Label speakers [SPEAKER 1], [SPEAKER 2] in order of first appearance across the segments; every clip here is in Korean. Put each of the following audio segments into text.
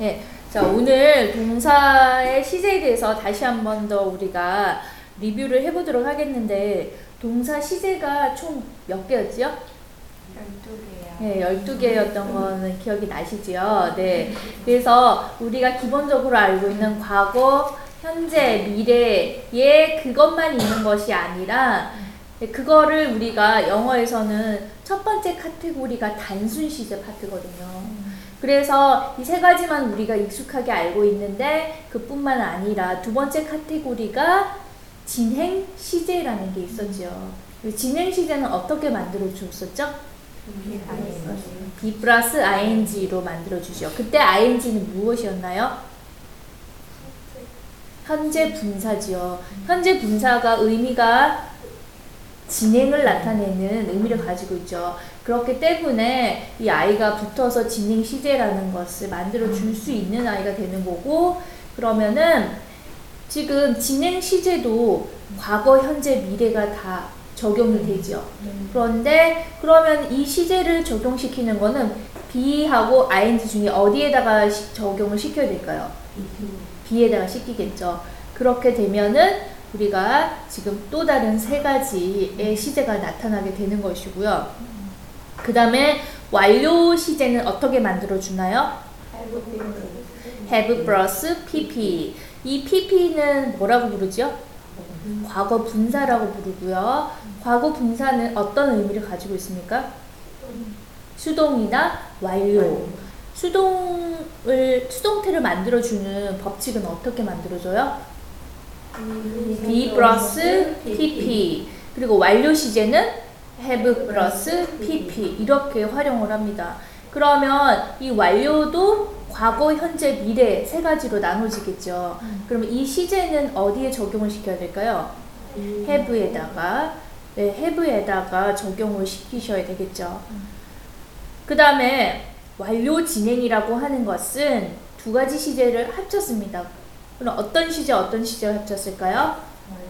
[SPEAKER 1] 예. 자, 오늘 동사의 시제에 대해서 다시 한 번 더 우리가 리뷰를 해보도록 하겠는데, 동사 시제가 총 몇 개였지요?
[SPEAKER 2] 12개요.
[SPEAKER 1] 네, 12개였던 거는 기억이 나시죠? 네. 그래서 우리가 기본적으로 알고 있는 과거, 현재, 미래에 그것만 있는 것이 아니라 그거를 우리가 영어에서는 첫 번째 카테고리가 단순 시제 파트거든요. 그래서 이 세 가지만 우리가 익숙하게 알고 있는데 그뿐만 아니라 두 번째 카테고리가 진행 시제라는 게 있었죠. 이 진행 시제는 어떻게 만들어 주었었죠? B 플러스 ing로 만들어 주죠. 그때 ing는 무엇이었나요? 현재 분사지요. 현재 분사가 의미가 진행을 나타내는 의미를 가지고 있죠. 그렇기 때문에 이 아이가 붙어서 진행 시제라는 것을 만들어 줄 수 있는 아이가 되는 거고 그러면은 지금 진행 시제도 과거, 현재, 미래가 다 적용이 되죠. 그런데 그러면 이 시제를 적용시키는 거는 B하고 ING 중에 어디에다가 시- 적용을 시켜야 될까요? B에다가 시키겠죠. 그렇게 되면은 우리가 지금 또 다른 세 가지의 시제가 나타나게 되는 것이고요. 그 다음에 완료 시제는 어떻게 만들어 주나요? have 플러스 pp. 이 pp는 뭐라고 부르죠? 과거 분사라고 부르고요. 과거 분사는 어떤 의미를 가지고 있습니까? 수동이나 완료. 수동을 수동태를 만들어주는 법칙은 어떻게 만들어져요? be 플러스 pp. 그리고 완료 시제는 have 플러스 pp 이렇게 활용을 합니다. 그러면 이 완료도 과거, 현재, 미래 세 가지로 나눠지겠죠. 그러면 이 시제는 어디에 적용을 시켜야 될까요? have에다가 네, have에다가 적용을 시키셔야 되겠죠. 그 다음에 완료 진행이라고 하는 것은 두 가지 시제를 합쳤습니다. 그럼 어떤 시제 어떤 시제를 합쳤을까요?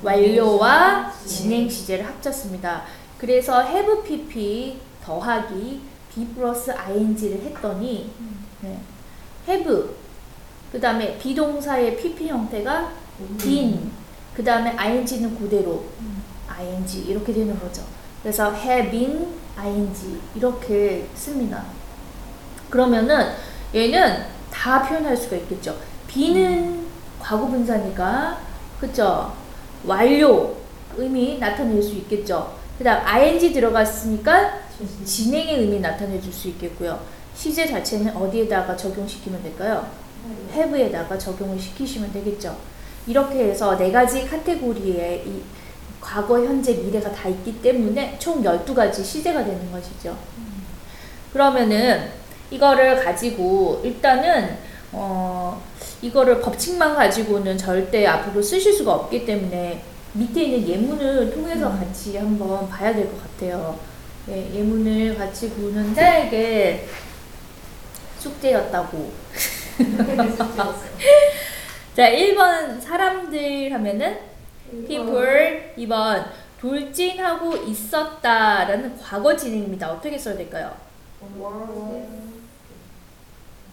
[SPEAKER 1] 완료와 진행 시제를 합쳤습니다. 그래서 have pp 더하기 b 플러스 ing를 했더니 네, have 그 다음에 비동사의 pp 형태가 been 그 다음에 ing는 그대로 ing 이렇게 되는 거죠. 그래서 have been ing 이렇게 씁니다. 그러면은 얘는 다 표현할 수가 있겠죠. be는 과거 분사니까 그쵸? 완료 의미 나타낼 수 있겠죠. 그 다음 ing 들어갔으니까 진행의 의미 나타내 줄 수 있겠고요. 시제 자체는 어디에다가 적용시키면 될까요? have에다가 적용을 시키시면 되겠죠. 이렇게 해서 네 가지 카테고리에 이 과거, 현재, 미래가 다 있기 때문에 총 12가지 시제가 되는 것이죠. 그러면은 이거를 가지고 일단은 어 이거를 법칙만 가지고는 절대 앞으로 쓰실 수가 없기 때문에 밑에 있는 예문을 통해서 같이 한번 봐야 될 것 같아요. 예, 예문을 같이 보는데 이게 숙제였다고. 자, 1번 사람들 하면은 people 2번 돌진하고 있었다라는 과거 진행입니다. 어떻게 써야 될까요?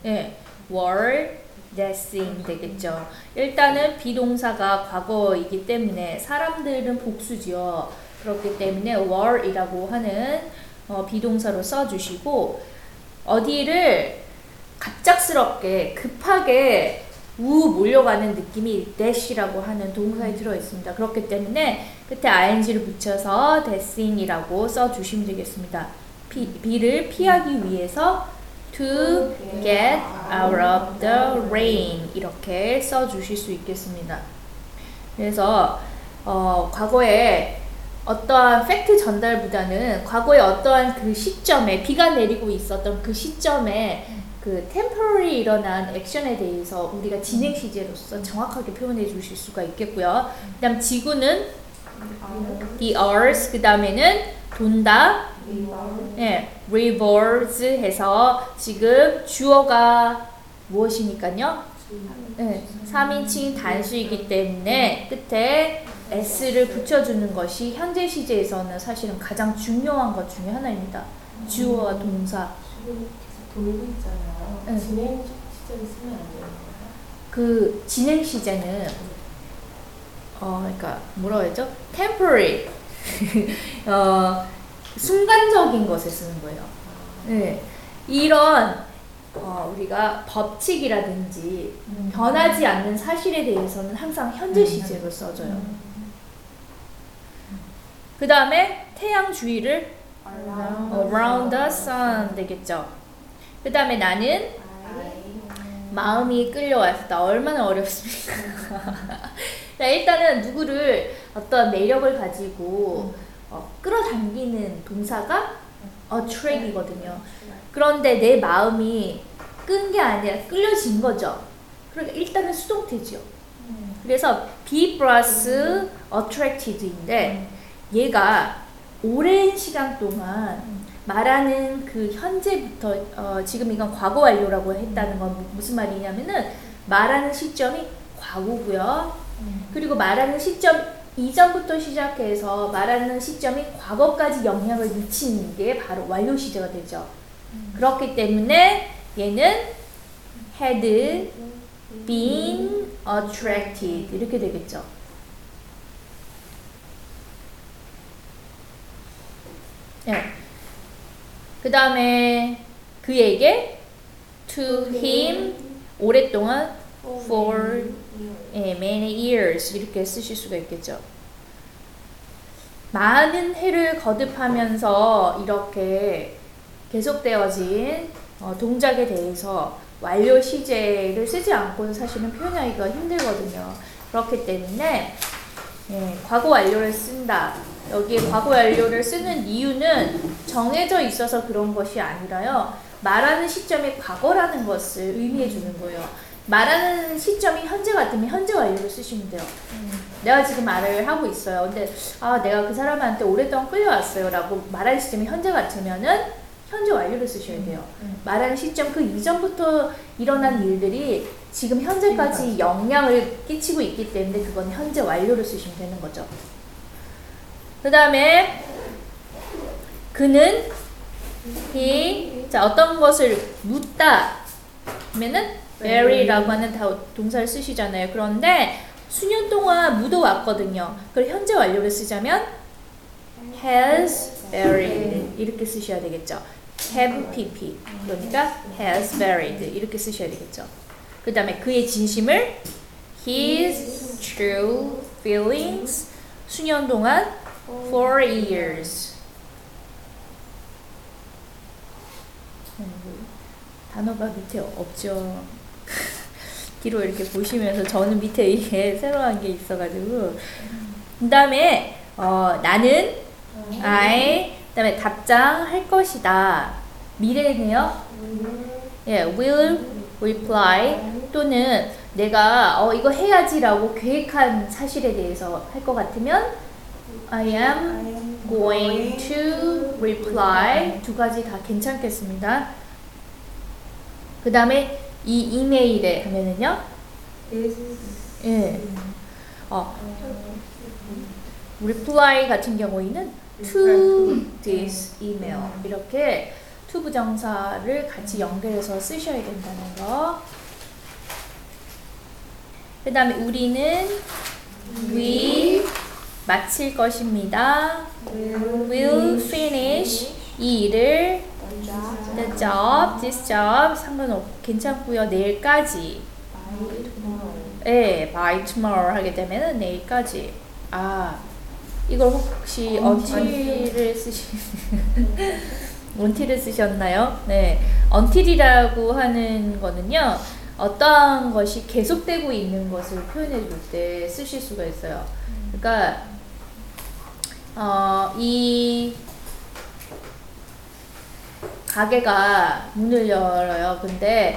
[SPEAKER 1] 예, were dancing 되겠죠. 일단은 비동사가 과거이기 때문에 사람들은 복수지요. 그렇기 때문에 were이라고 하는 어, 비동사로 써주시고 어디를 갑작스럽게 급하게 우 몰려가는 느낌이 dash이라고 하는 동사에 들어 있습니다. 그렇기 때문에 끝에 ing를 붙여서 dancing이라고 써주시면 되겠습니다. 비, 비를 피하기 위해서 to get out of the rain 이렇게 써 주실 수 있겠습니다. 그래서 어, 과거에 어떠한 팩트 전달보다는 과거에 어떠한 그 시점에 비가 내리고 있었던 그 시점에 그 temporary 일어난 액션에 대해서 우리가 진행 시제로서 정확하게 표현해 주실 수가 있겠고요. 그다음 지구는 the earth 그 다음에는 돈다 예, revolves 해서 지금 주어가 무엇이니까요? 네, 3인칭 단수이기 때문에 끝에 s를 붙여주는 것이 현재 시제에서는 사실은 가장 중요한 것 중에 하나입니다. 주어와 동사.
[SPEAKER 2] 돌고 있잖아요.
[SPEAKER 1] 응.
[SPEAKER 2] 진행 시점이 쓰면 안 거예요?
[SPEAKER 1] 그 진행 시제는 어 그러니까 뭐라고 했죠? temporary 어 순간적인 것에 쓰는 거예요. 네. 이런 어, 우리가 법칙이라든지 변하지 않는 사실에 대해서는 항상 현재 시제로 써져요. 그 다음에 태양 주위를 around the sun 되겠죠. 그 다음에 나는 마음이 끌려왔다. 얼마나 어렵습니까? 자, 일단은 누구를 어떤 매력을 가지고 어, 끌어당기는 동사가 attract이거든요. 그런데 내 마음이 끈 게 아니라 끌려진 거죠. 그러니까 일단은 수동태죠. 그래서 be plus attracted인데 얘가 오랜 시간 동안 말하는 그 현재부터 어, 지금 이건 과거 완료라고 했다는 건 무- 무슨 말이냐면은 말하는 시점이 과거고요. 그리고 말하는 시점 이전부터 시작해서 말하는 시점이 과거까지 영향을 미치는 게 바로 완료 시제가 되죠. 그렇기 때문에 얘는 had been attracted 이렇게 되겠죠. 네. 그 다음에 그에게 to him 오랫동안 for 예, many years 이렇게 쓰실 수가 있겠죠. 많은 해를 거듭하면서 이렇게 계속되어진 어, 동작에 대해서 완료 시제를 쓰지 않고는 사실은 표현하기가 힘들거든요. 그렇기 때문에 예, 과거 완료를 쓴다. 여기에 과거 완료를 쓰는 이유는 정해져 있어서 그런 것이 아니라요. 말하는 시점이 과거라는 것을 의미해 주는 거예요. 말하는 시점이 현재 같으면 현재 완료를 쓰시면 돼요. 내가 지금 말을 하고 있어요. 근데 아 내가 그 사람한테 오랫동안 끌려왔어요라고 말하는 시점이 현재 같으면은 현재 완료를 쓰셔야 돼요. 말하는 시점 그 이전부터 일어난 일들이 지금 현재까지 영향을 끼치고 있기 때문에 그건 현재 완료를 쓰시면 되는 거죠. 그 다음에 그는 he 자 어떤 것을 묻다 하면은 bury라고 하는 다- 동사를 쓰시잖아요. 그런데 수년 동안 묻어왔거든요. 그걸 현재 완료를 쓰자면 has buried 이렇게 쓰셔야 되겠죠. have pp 그러니까 has buried 이렇게 쓰셔야 되겠죠. 그 다음에 그의 진심을 his true feelings 수년 동안 for years 음, 단어가 밑에 없죠. 뒤로 이렇게 보시면서 저는 밑에 이게 새로운 게 있어가지고 그 다음에 어, 나는 I 그 다음에 답장 할 것이다 미래네요. 예, will reply 또는 내가 어 이거 해야지라고 계획한 사실에 대해서 할 것 같으면 I am going to reply 두 가지 다 괜찮겠습니다. 그 다음에 이 이메일에 하면은요, 예, 어, reply 같은 경우에는 to this email. 이렇게 to 부정사를 같이 연결해서 쓰셔야 된다는 거. 그 다음에 우리는 we 마칠 것입니다. will finish 이 일을 the job, this job 상관없 괜찮고요. 내일까지. 예, by tomorrow 하게 되면은 내일까지. 아, 이걸 혹시 until을 쓰시 until을 쓰셨나요? 네, until이라고 하는 거는요. 어떠한 것이 계속되고 있는 것을 표현해 줄 때 쓰실 수가 있어요. 그러니까 어, 이 가게가 문을 열어요. 근데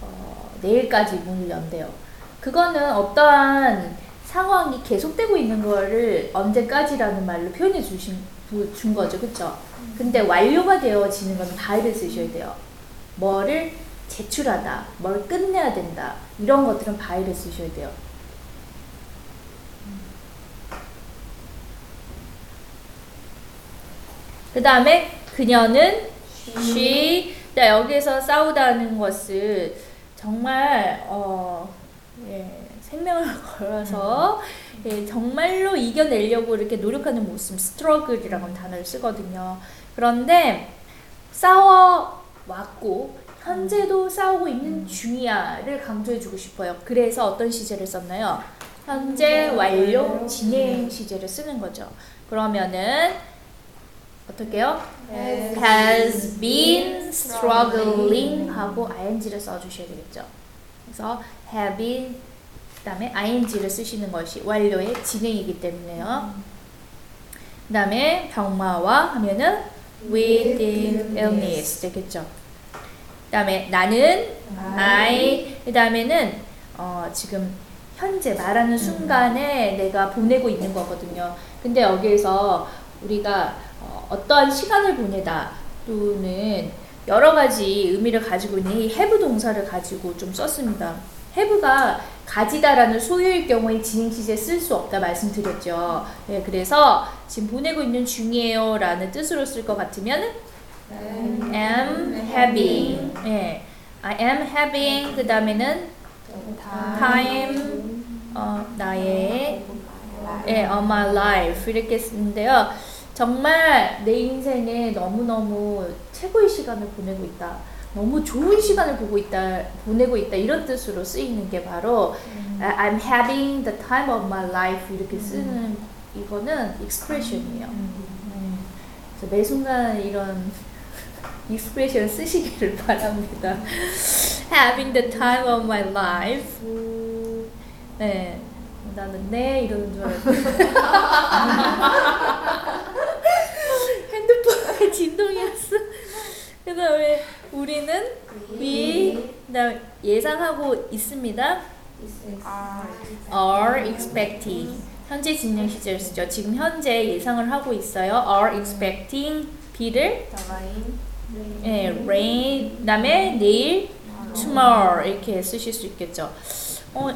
[SPEAKER 1] 어, 내일까지 문을 연대요. 그거는 어떠한 상황이 계속되고 있는 거를 언제까지라는 말로 표현해 주신 부- 준 거죠. 그쵸? 근데 완료가 되어지는 건 바이를 쓰셔야 돼요. 뭐를 제출하다, 뭘 끝내야 된다. 이런 것들은 바이를 쓰셔야 돼요. 그 다음에 그녀는 she 자 여기서 싸우다는 것을 정말 어, 예, 생명을 걸어서 예, 정말로 이겨내려고 이렇게 노력하는 모습, 스트러글이라는 단어를 쓰거든요. 그런데 싸워 왔고 현재도 싸우고 있는 중이야를 강조해주고 싶어요. 그래서 어떤 시제를 썼나요? 현재 완료 진행 시제를 쓰는 거죠. 그러면은 어떻게요? Has been struggling 하고 ing를 써주셔야 되겠죠. 그래서 have been 그 다음에 ing를 쓰시는 것이 완료의 진행이기 때문에요. 그 다음에 병마와 하면은 with illness 되겠죠. 그 다음에 나는 I 그 다음에는 어, 지금 현재 말하는 순간에 내가 보내고 있는 거거든요. 근데 여기에서 우리가 어, 어떠한 시간을 보내다 또는 여러 가지 의미를 가지고 있는 이 have 동사를 가지고 좀 썼습니다. have가 가지다라는 소유일 경우에 진행 시제 쓸 수 없다 말씀드렸죠. 네, 그래서 지금 보내고 있는 중이에요 라는 뜻으로 쓸 것 같으면 am having. 네, I am having 그 다음에는 time 어, 나의 예, on my life 이렇게 쓰는데요. 정말 내 인생에 너무너무 최고의 시간을 보내고 있다. 너무 좋은 시간을 보고 있다, 보내고 있다 이런 뜻으로 쓰이는 게 바로 uh, I'm having the time of my life 이렇게 쓰는 이거는 expression이에요. 네. 그래서 매 순간 이런 expression 쓰시기를 바랍니다. having the time of my life. 네. 나는 네 이러는 줄 알았는데 핸드폰의 진동이었어. 그래서 왜 우리는 we 그다음 예상하고 있습니다. are expecting 현재 진행 시제를 쓰죠. 지금 현재 예상을 하고 있어요. are expecting 비를 예, rain 그다음에 내일 tomorrow 이렇게 쓰실 수 있겠죠. 어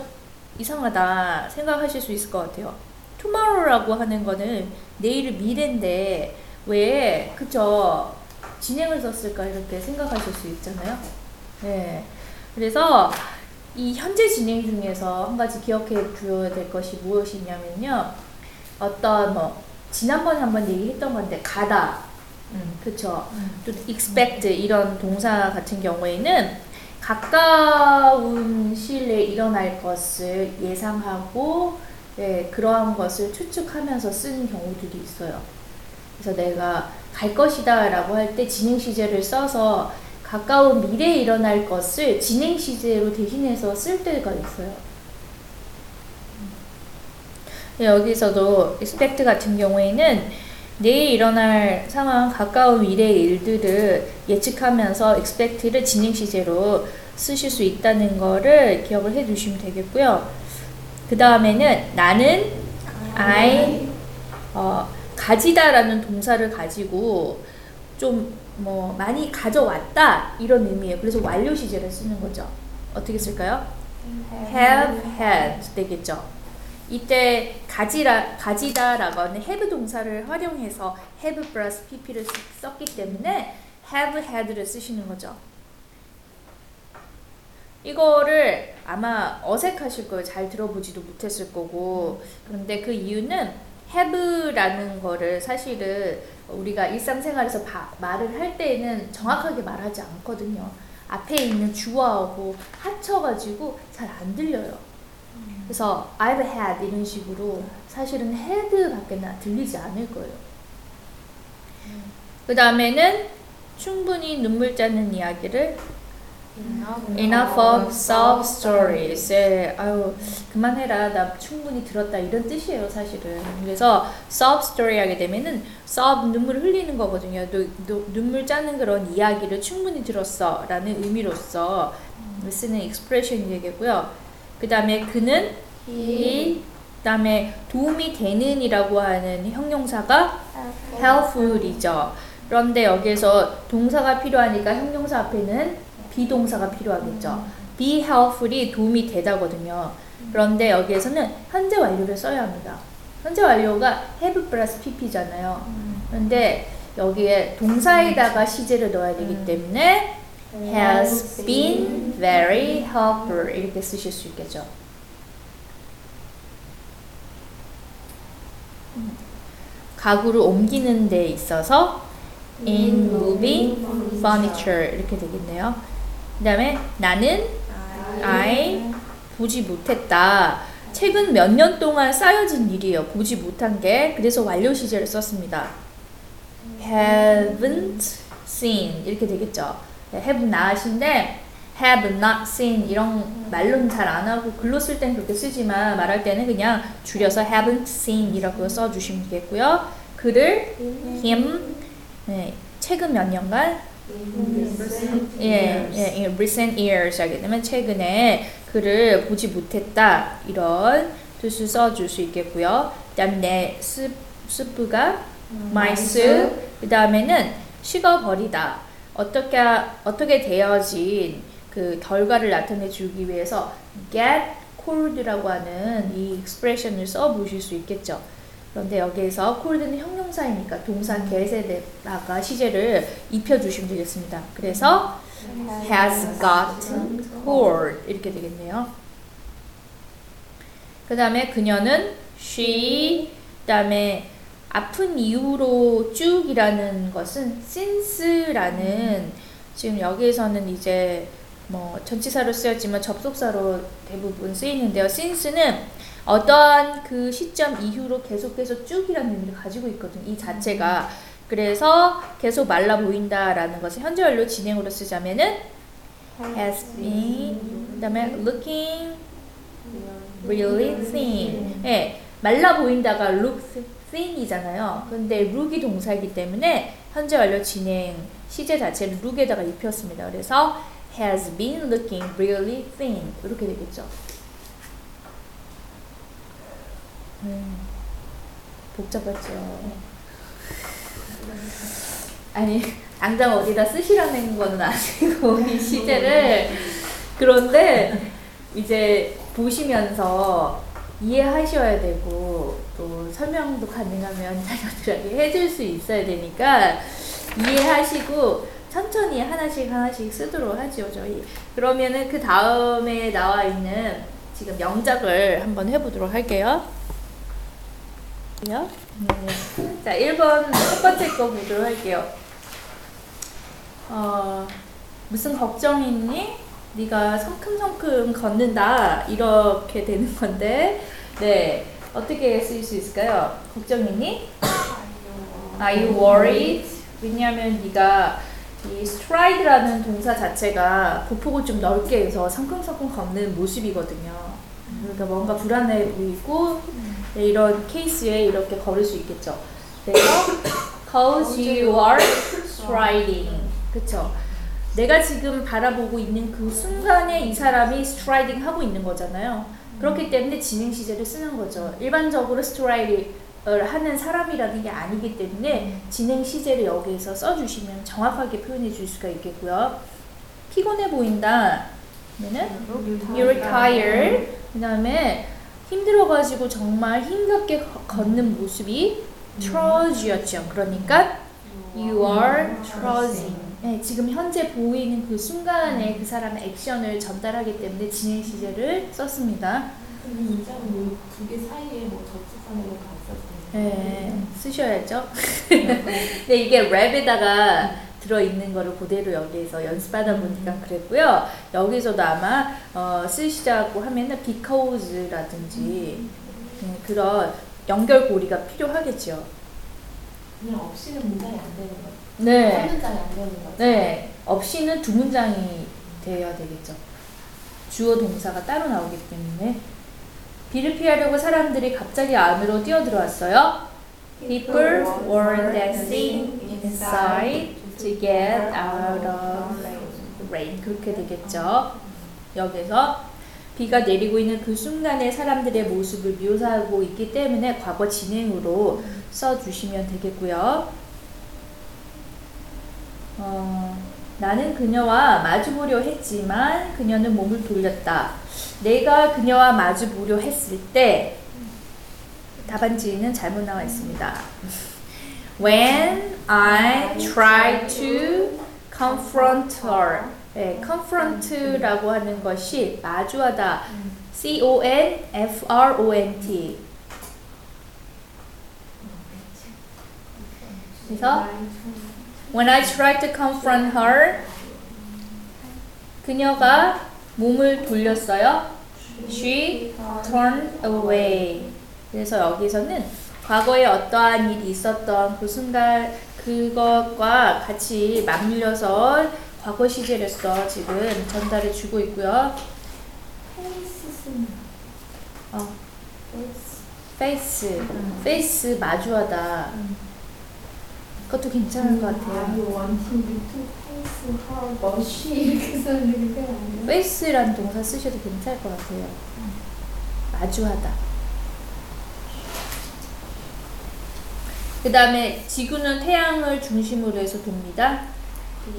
[SPEAKER 1] 이상하다 생각하실 수 있을 것 같아요. tomorrow라고 하는 거는 내일의 미래인데 왜 그쵸 진행을 썼을까 이렇게 생각하실 수 있잖아요. 네. 그래서 이 현재 진행 중에서 한 가지 기억해 두어야 될 것이 무엇이냐면요. 어떤 뭐 지난번에 한번 얘기했던 건데 가다, 음, 그쵸. 또 expect 이런 동사 같은 경우에는 가까운 시일 내에 일어날 것을 예상하고 네, 그러한 것을 추측하면서 쓰는 경우들이 있어요. 그래서 내가 갈 것이다 라고 할 때 진행 시제를 써서 가까운 미래에 일어날 것을 진행 시제로 대신해서 쓸 때가 있어요. 네, 여기서도 expect 같은 경우에는 내일 일어날 상황, 가까운 미래의 일들을 예측하면서 expect를 진행 시제로 쓰실 수 있다는 거를 기억을 해 두시면 되겠고요. 그 다음에는 나는 I 어, 가지다라는 동사를 가지고 좀 뭐 많이 가져왔다 이런 의미예요. 그래서 완료 시제를 쓰는 거죠. 어떻게 쓸까요? have had 되겠죠. 이때 가지라 가지다라고 하는 have 동사를 활용해서 have 플러스 pp를 썼기 때문에 have had를 쓰시는 거죠. 이거를 아마 어색하실 거예요. 잘 들어보지도 못했을 거고. 그런데 그 이유는 have라는 거를 사실은 우리가 일상생활에서 바, 말을 할 때에는 정확하게 말하지 않거든요. 앞에 있는 주어하고 합쳐가지고 잘 안 들려요. 그래서 I've had 이런 식으로 사실은 had밖에 들리지 않을 거예요. 그 다음에는 충분히 눈물 짜는 이야기를 Enough of sob stories. 예, 아유, 그만해라. 나 충분히 들었다. 이런 뜻이에요, 사실은. 그래서 sob story 하게 되면은 sob 눈물 흘리는 거거든요. 또, 또 눈물 짜는 그런 이야기를 충분히 들었어. 라는 의미로서 쓰는 expression이 되겠고요. 그 다음에 그는 he, 그 다음에 도움이 되는 이라고 하는 형용사가 helpful이죠. 그런데 여기에서 동사가 필요하니까 형용사 앞에는 비동사가 필요하겠죠. be helpful이 도움이 되다거든요. 그런데 여기에서는 현재 완료를 써야 합니다. 현재 완료가 have 플러스 pp잖아요. 그런데 여기에 동사에다가 시제를 넣어야 되기 때문에 has been very helpful 이렇게 쓰실 수 있겠죠. 음. 가구를 옮기는 데 있어서 in moving furniture 이렇게 되겠네요. 그 다음에 나는 I 보지 못했다. 최근 몇 년 동안 쌓여진 일이에요. 보지 못한 게. 그래서 완료 시제를 썼습니다. haven't seen 이렇게 되겠죠. 네, have not인데 have not seen 이런 말로는 잘 안 하고 글로 쓸 땐 그렇게 쓰지만 말할 때는 그냥 줄여서 haven't seen 이라고 써주시면 되겠고요. 그를 him 네, 최근 몇 년간 예, 예, 예, recent years 하게 되면 최근에 그를 보지 못했다 이런 뜻을 써줄 수 있겠고요. 그다음 내 스, 스프가 My soup 그 다음에는 식어버리다 어떻게 어떻게 되어진 그 결과를 나타내 주기 위해서 get cold라고 하는 이 expression을 써 보실 수 있겠죠. 그런데 여기에서 cold는 형용사이니까 동사 get에다가 시제를 입혀 주시면 되겠습니다. 그래서 has gotten cold 이렇게 되겠네요. 그 다음에 그녀는 she 그 다음에 아픈 이유로 쭉이라는 것은 since라는 지금 여기에서는 이제 뭐 전치사로 쓰였지만 접속사로 대부분 쓰이는데요. since는 어떠한 그 시점 이후로 계속해서 쭉이라는 의미를 가지고 있거든요. 이 자체가 그래서 계속 말라 보인다라는 것을 현재 완료 진행으로 쓰자면은 has been 그다음에 looking really thin. 예, 말라 보인다가 look thin이잖아요. 근데 look이 동사이기 때문에 현재 완료 진행 시제 자체를 look에다가 입혔습니다. 그래서 has been looking really thin 이렇게 되겠죠. 음, 복잡하죠. 아니 당장 어디다 쓰시라는 건 아니고 이 시제를. 그런데 이제 보시면서 이해하셔야 되고 또 설명도 가능하면 자녀들에게 해줄 수 있어야 되니까 이해하시고 천천히 하나씩 하나씩 쓰도록 하죠 저희. 그러면은 그 다음에 나와 있는 지금 영작을 한번 해보도록 할게요 네. 자 1번 첫 번째 거 보도록 할게요 어, 무슨 걱정이 있니? 네가 성큼성큼 걷는다 이렇게 되는 건데 네 어떻게 쓰일 수 있을까요? 걱정이니? Are you worried? 왜냐하면 네가 이 stride라는 동사 자체가 보폭을 좀 넓게 해서 성큼성큼 걷는 모습이거든요. 그러니까 뭔가 불안해 보이고 네, 이런 케이스에 이렇게 걸을 수 있겠죠. 그래서 cause you are striding. 그쵸? 내가 지금 바라보고 있는 그 순간에 이 사람이 striding 하고 있는 거잖아요. 그렇기 때문에 진행 시제를 쓰는 거죠. 일반적으로 striding을 하는 사람이라는 게 아니기 때문에 진행 시제를 여기에서 써주시면 정확하게 표현해 줄 수가 있겠고요. 피곤해 보인다. 그러면은 you're tired. 그 다음에 힘들어가지고 정말 힘겹게 거- 걷는 모습이 trudge였죠. 그러니까 you are trudging. 네, 지금 현재 보이는 그 순간에 그 사람의 액션을 전달하기 때문에 진행 시제를 썼습니다.
[SPEAKER 3] 근데 문장은 두개 사이에 뭐 접속하는 거 갔었어요.
[SPEAKER 1] 네, 쓰셔야죠. 근데 이게 랩에다가 들어있는 거를 그대로 여기에서 연습하다 보니까 그랬고요. 여기서도 아마 어, 쓰시자고 하면은 because라든지 음, 그런 연결고리가 필요하겠죠.
[SPEAKER 3] 그냥 없이는 문장이 안 되는 거예요.
[SPEAKER 1] 네.
[SPEAKER 3] 한 문장이 안 되는 거죠.
[SPEAKER 1] 네, 없이는 두 문장이 되어야 되겠죠. 주어 동사가 따로 나오기 때문에 비를 피하려고 사람들이 갑자기 안으로 뛰어들어왔어요. People were dancing inside to get out of rain. 그렇게 되겠죠. 여기서 비가 내리고 있는 그 순간에 사람들의 모습을 묘사하고 있기 때문에 과거 진행으로 써주시면 되겠고요. 어, 나는 그녀와 마주보려 했지만 그녀는 몸을 돌렸다. 내가 그녀와 마주보려 했을 때 답안지는 잘못 나와 있습니다. When I tried to confront her. 예, confront라고 하는 것이 마주하다. C O N F R O N T. 그래서 when I tried to confront her, 그녀가 몸을 돌렸어요. She turned away. 그래서 여기서는 과거에 어떠한 일이 있었던 그 순간 그것과 같이 맞물려서 과거 시제로서 지금 전달해 주고 있고요.
[SPEAKER 3] face
[SPEAKER 1] 어,
[SPEAKER 3] face,
[SPEAKER 1] face, face 마주하다. 그것도 괜찮은 것 같아요.
[SPEAKER 3] I wanting you to face her but she 이렇게 쓰는 게 아니라
[SPEAKER 1] face라는 동사 쓰셔도 괜찮을 것 같아요. 마주하다. 그 다음에 지구는 태양을 중심으로 해서 돕니다.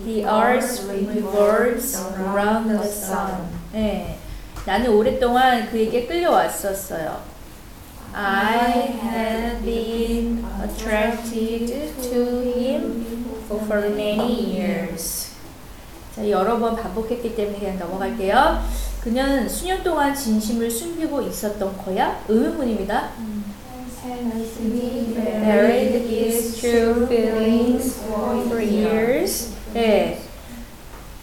[SPEAKER 1] The earth revolves around the sun. 네. 나는 오랫동안 그에게 끌려왔었어요. I had been attracted to him for many years. 자, 여러 번 반복했기 때문에 그냥 넘어갈게요. 그녀는 수년 동안 진심을 숨기고 있었던 거야? 의문문입니다. Buried his true feelings for years. 네.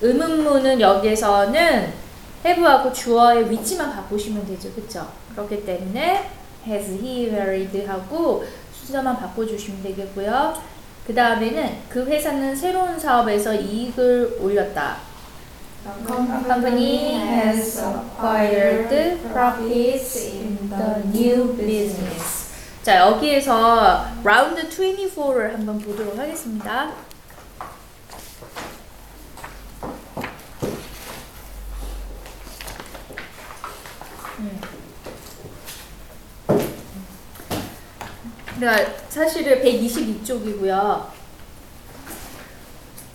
[SPEAKER 1] 의문문은 여기에서는 have하고 주어의 위치만 바꾸시면 되죠. 그쵸? 그렇기 때문에 has he buried 하고 순서만 바꿔주시면 되겠고요. 그 다음에는 그 회사는 새로운 사업에서 이익을 올렸다. company has acquired profits in the new business. 자, 여기에서 라운드 24를 한번 보도록 하겠습니다. 음. 그러니까 사실은 122쪽이고요.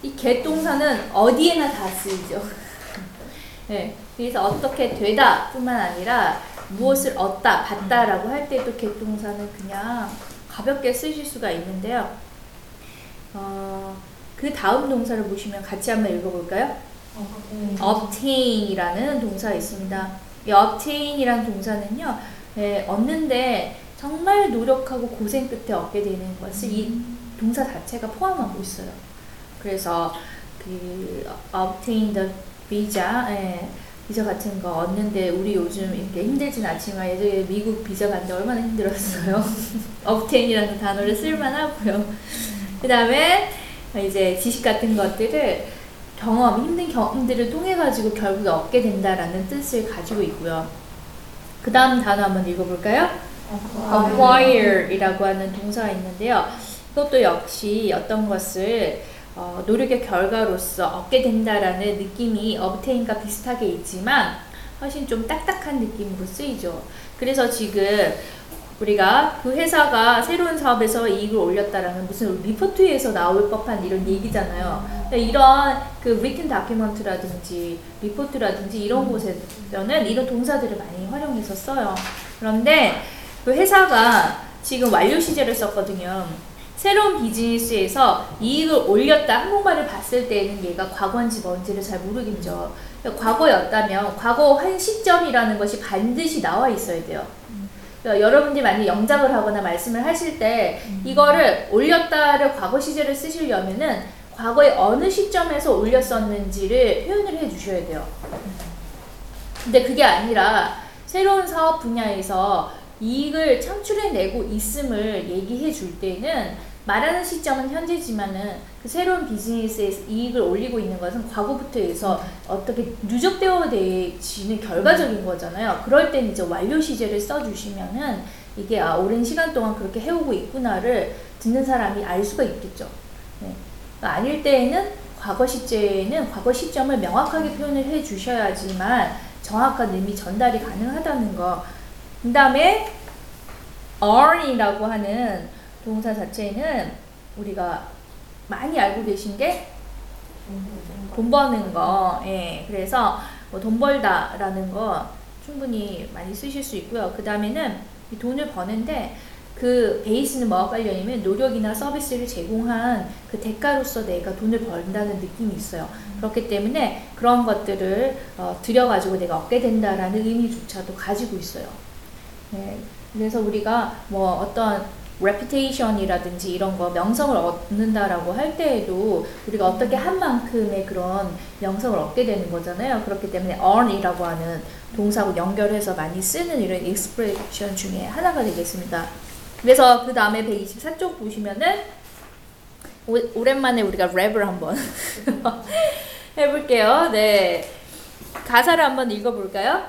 [SPEAKER 1] 이 개동사는 어디에나 다 쓰이죠. 네, 그래서 어떻게 되다 뿐만 아니라 무엇을 얻다, 받다라고 할 때도 개동사는 그냥 가볍게 쓰실 수가 있는데요. 어, 그 다음 동사를 보시면 같이 한번 읽어볼까요? obtain이라는 동사가 있습니다. 이 obtain이라는 동사는요, 예, 얻는데 정말 노력하고 고생 끝에 얻게 되는 것을 이 동사 자체가 포함하고 있어요. 그래서 그 obtain the visa, 예, 비자 같은 거 얻는데 우리 요즘 이렇게 힘들진 않지만 예전에 미국 비자 갔는데 얼마나 힘들었어요. obtain이라는 단어를 쓸만하고요. 그 다음에 이제 지식 같은 것들을 경험, 힘든 경험들을 통해 가지고 결국에 얻게 된다라는 뜻을 가지고 있고요. 그 다음 단어 한번 읽어볼까요? acquire이라고 하는 동사가 있는데요. 이것도 역시 어떤 것을 어, 노력의 결과로서 얻게 된다라는 느낌이 obtain과 비슷하게 있지만 훨씬 좀 딱딱한 느낌으로 쓰이죠. 그래서 지금 우리가 그 회사가 새로운 사업에서 이익을 올렸다라는 무슨 리포트에서 나올 법한 이런 얘기잖아요. 이런 그 written document라든지 리포트라든지 이런 곳에서는 이런 동사들을 많이 활용해서 써요. 그런데 그 회사가 지금 완료 시제를 썼거든요. 새로운 비즈니스에서 이익을 올렸다 한국말을 봤을 때는 얘가 과거인지 뭔지를 잘 모르겠죠. 그러니까 과거였다면 과거 한 시점이라는 것이 반드시 나와 있어야 돼요. 그러니까 여러분들이 만약 영작을 하거나 말씀을 하실 때 이거를 올렸다를 과거 시제를 쓰시려면은 과거에 어느 시점에서 올렸었는지를 표현을 해 주셔야 돼요. 근데 그게 아니라 새로운 사업 분야에서 이익을 창출해내고 있음을 얘기해 줄 때는 말하는 시점은 현재지만은 그 새로운 비즈니스에서 이익을 올리고 있는 것은 과거부터 해서 어떻게 누적되어지는 결과적인 거잖아요. 그럴 때는 이제 완료 시제를 써주시면은 이게 아, 오랜 시간 동안 그렇게 해오고 있구나를 듣는 사람이 알 수가 있겠죠. 네. 그러니까 아닐 때에는 과거 시제에는 과거 시점을 명확하게 표현을 해 주셔야지만 정확한 의미 전달이 가능하다는 거. 그 다음에 earn이라고 하는 동사 자체는 우리가 많이 알고 계신 게돈 버는 거. 예. 그래서 뭐 돈 벌다라는 거 충분히 많이 쓰실 수 있고요. 그 다음에는 이 돈을 버는데 그 베이스는 뭐와 관련이면 노력이나 서비스를 제공한 그 대가로서 내가 돈을 번다는 느낌이 있어요. 그렇기 때문에 그런 것들을 어, 들여가지고 내가 얻게 된다라는 의미조차도 가지고 있어요. 네, 그래서 우리가 뭐 어떤 reputation이라든지 이런 거 명성을 얻는다라고 할 때에도 우리가 어떻게 한 만큼의 그런 명성을 얻게 되는 거잖아요. 그렇기 때문에 earn이라고 하는 동사하고 연결해서 많이 쓰는 이런 expression 중에 하나가 되겠습니다. 그래서 그 다음에 124쪽 보시면은 오, 오랜만에 우리가 랩을 한번 해볼게요. 네. 가사를 한번 읽어볼까요?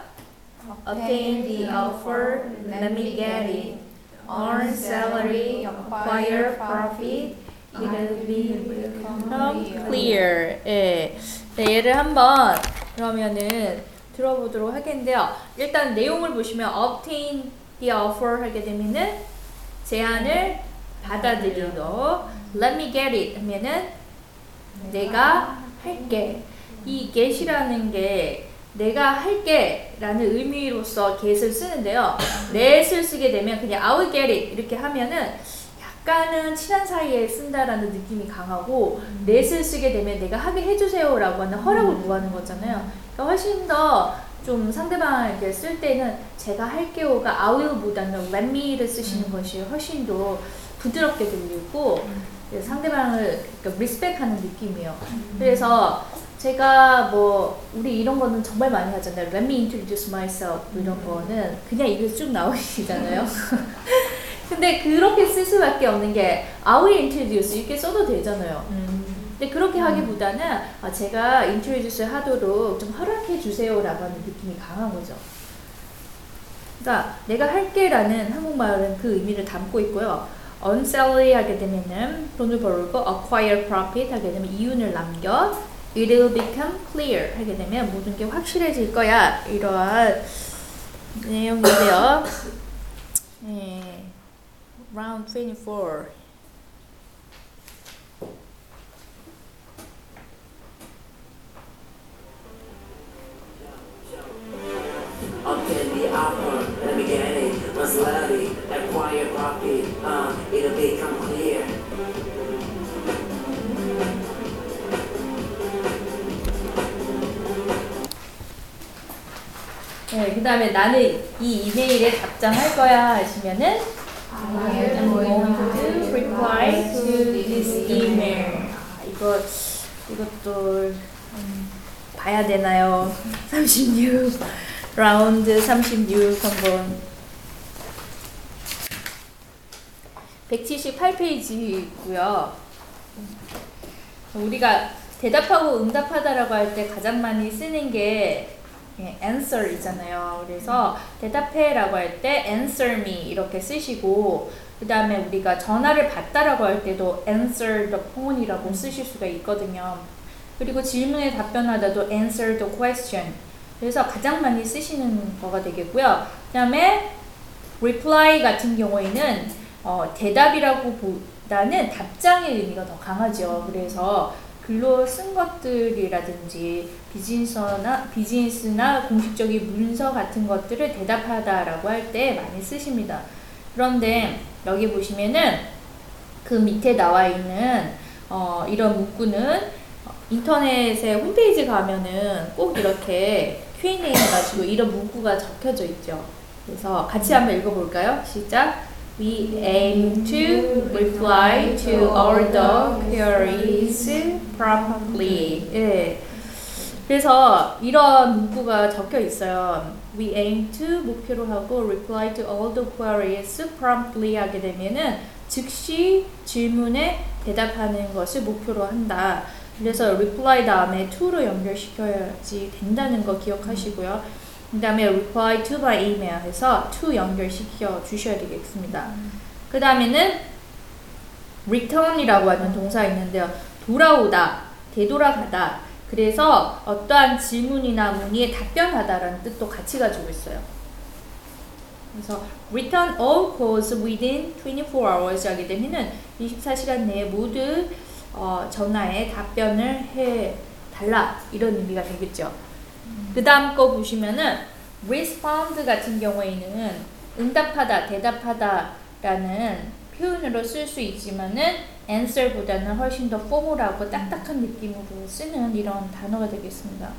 [SPEAKER 1] Obtain the offer, let me get it. Earn salary, acquire profit, it will become clear. 예. 네, 얘를 한번 그러면은 들어보도록 하겠는데요. 일단 내용을 보시면 obtain the offer 하게 되면은 제안을 받아들이고 let me get it 하면은 내가 할게. 이 get이라는 게 내가 할게 라는 의미로서 get을 쓰는데요. let을 쓰게 되면 그냥 I will get it 이렇게 하면은 약간은 친한 사이에 쓴다라는 느낌이 강하고 let을 쓰게 되면 내가 하게 해주세요 라고 하는 허락을 구하는 거잖아요. 그러니까 훨씬 더 좀 상대방에게 쓸 때는 제가 할게요가 I will보다는 let me를 쓰시는 것이 훨씬 더 부드럽게 들리고 상대방을 그러니까 리스펙하는 느낌이에요. 그래서 제가 뭐 우리 이런 거는 정말 많이 하잖아요. Let me introduce myself 뭐 이런 거는 그냥 입에 쭉 나오시잖아요. 근데 그렇게 쓸 수밖에 없는 게 I will introduce 이렇게 써도 되잖아요. 근데 그렇게 하기보다는 아, 제가 introduce 하도록 좀 허락해 주세요라고 하는 느낌이 강한 거죠. 그러니까 내가 할게라는 한국말은 그 의미를 담고 있고요. on salary 하게 되면은 돈을 벌고 acquire profit 하게 되면 이윤을 남겨 it will become clear 하게 되면 모든 게 확실해질 거야 이러한 내용인데요. 네. round 24
[SPEAKER 4] Obtain
[SPEAKER 1] 다음에 나는 이 이메일에 답장할 거야 하시면은
[SPEAKER 3] I
[SPEAKER 1] I'm going to reply to this email. 아, 이거 이것도 음, 봐야 되나요? 36 라운드 36 한번 178페이지고요. 우리가 대답하고 응답하다라고 할 때 가장 많이 쓰는 게 예, answer이잖아요. 그래서 대답해라고 할 때 answer me 이렇게 쓰시고 그 다음에 우리가 전화를 받다라고 할 때도 answer the phone이라고 쓰실 수가 있거든요. 그리고 질문에 답변하다도 answer the question. 그래서 가장 많이 쓰시는 거가 되겠고요. 그 다음에 reply 같은 경우에는 어, 대답이라고 보다는 답장의 의미가 더 강하죠. 그래서 글로 쓴 것들이라든지 비즈니스나 비즈니스나 공식적인 문서 같은 것들을 대답하다라고 할 때 많이 쓰십니다. 그런데 여기 보시면은 그 밑에 나와 있는 어, 이런 문구는 인터넷에 홈페이지 가면은 꼭 이렇게 Q&A 해가지고 이런 문구가 적혀져 있죠. 그래서 같이 한번 읽어볼까요? 시작. We aim to reply to all the queries promptly. 예. 그래서 이런 문구가 적혀 있어요. We aim to 목표로 하고 reply to all the queries promptly 하게 되면은 즉시 질문에 대답하는 것을 목표로 한다. 그래서 reply 다음에 to로 연결시켜야지 된다는 거 기억하시고요. 그 다음에 reply to by email 해서 to 연결시켜 주셔야 되겠습니다. 그 다음에는 return이라고 하는 동사 있는데요. 돌아오다, 되돌아가다. 그래서 어떠한 질문이나 문의에 답변하다라는 뜻도 같이 가지고 있어요. 그래서 return all calls within 24 hours 하게 되면은 24시간 내에 모두 어, 전화에 답변을 해 달라 이런 의미가 되겠죠. 그 다음 거 보시면은 respond 같은 경우에는 응답하다, 대답하다 라는 표현으로 쓸 수 있지만은 answer보다는 훨씬 더 포멀하고 딱딱한 느낌으로 쓰는 이런 단어가 되겠습니다.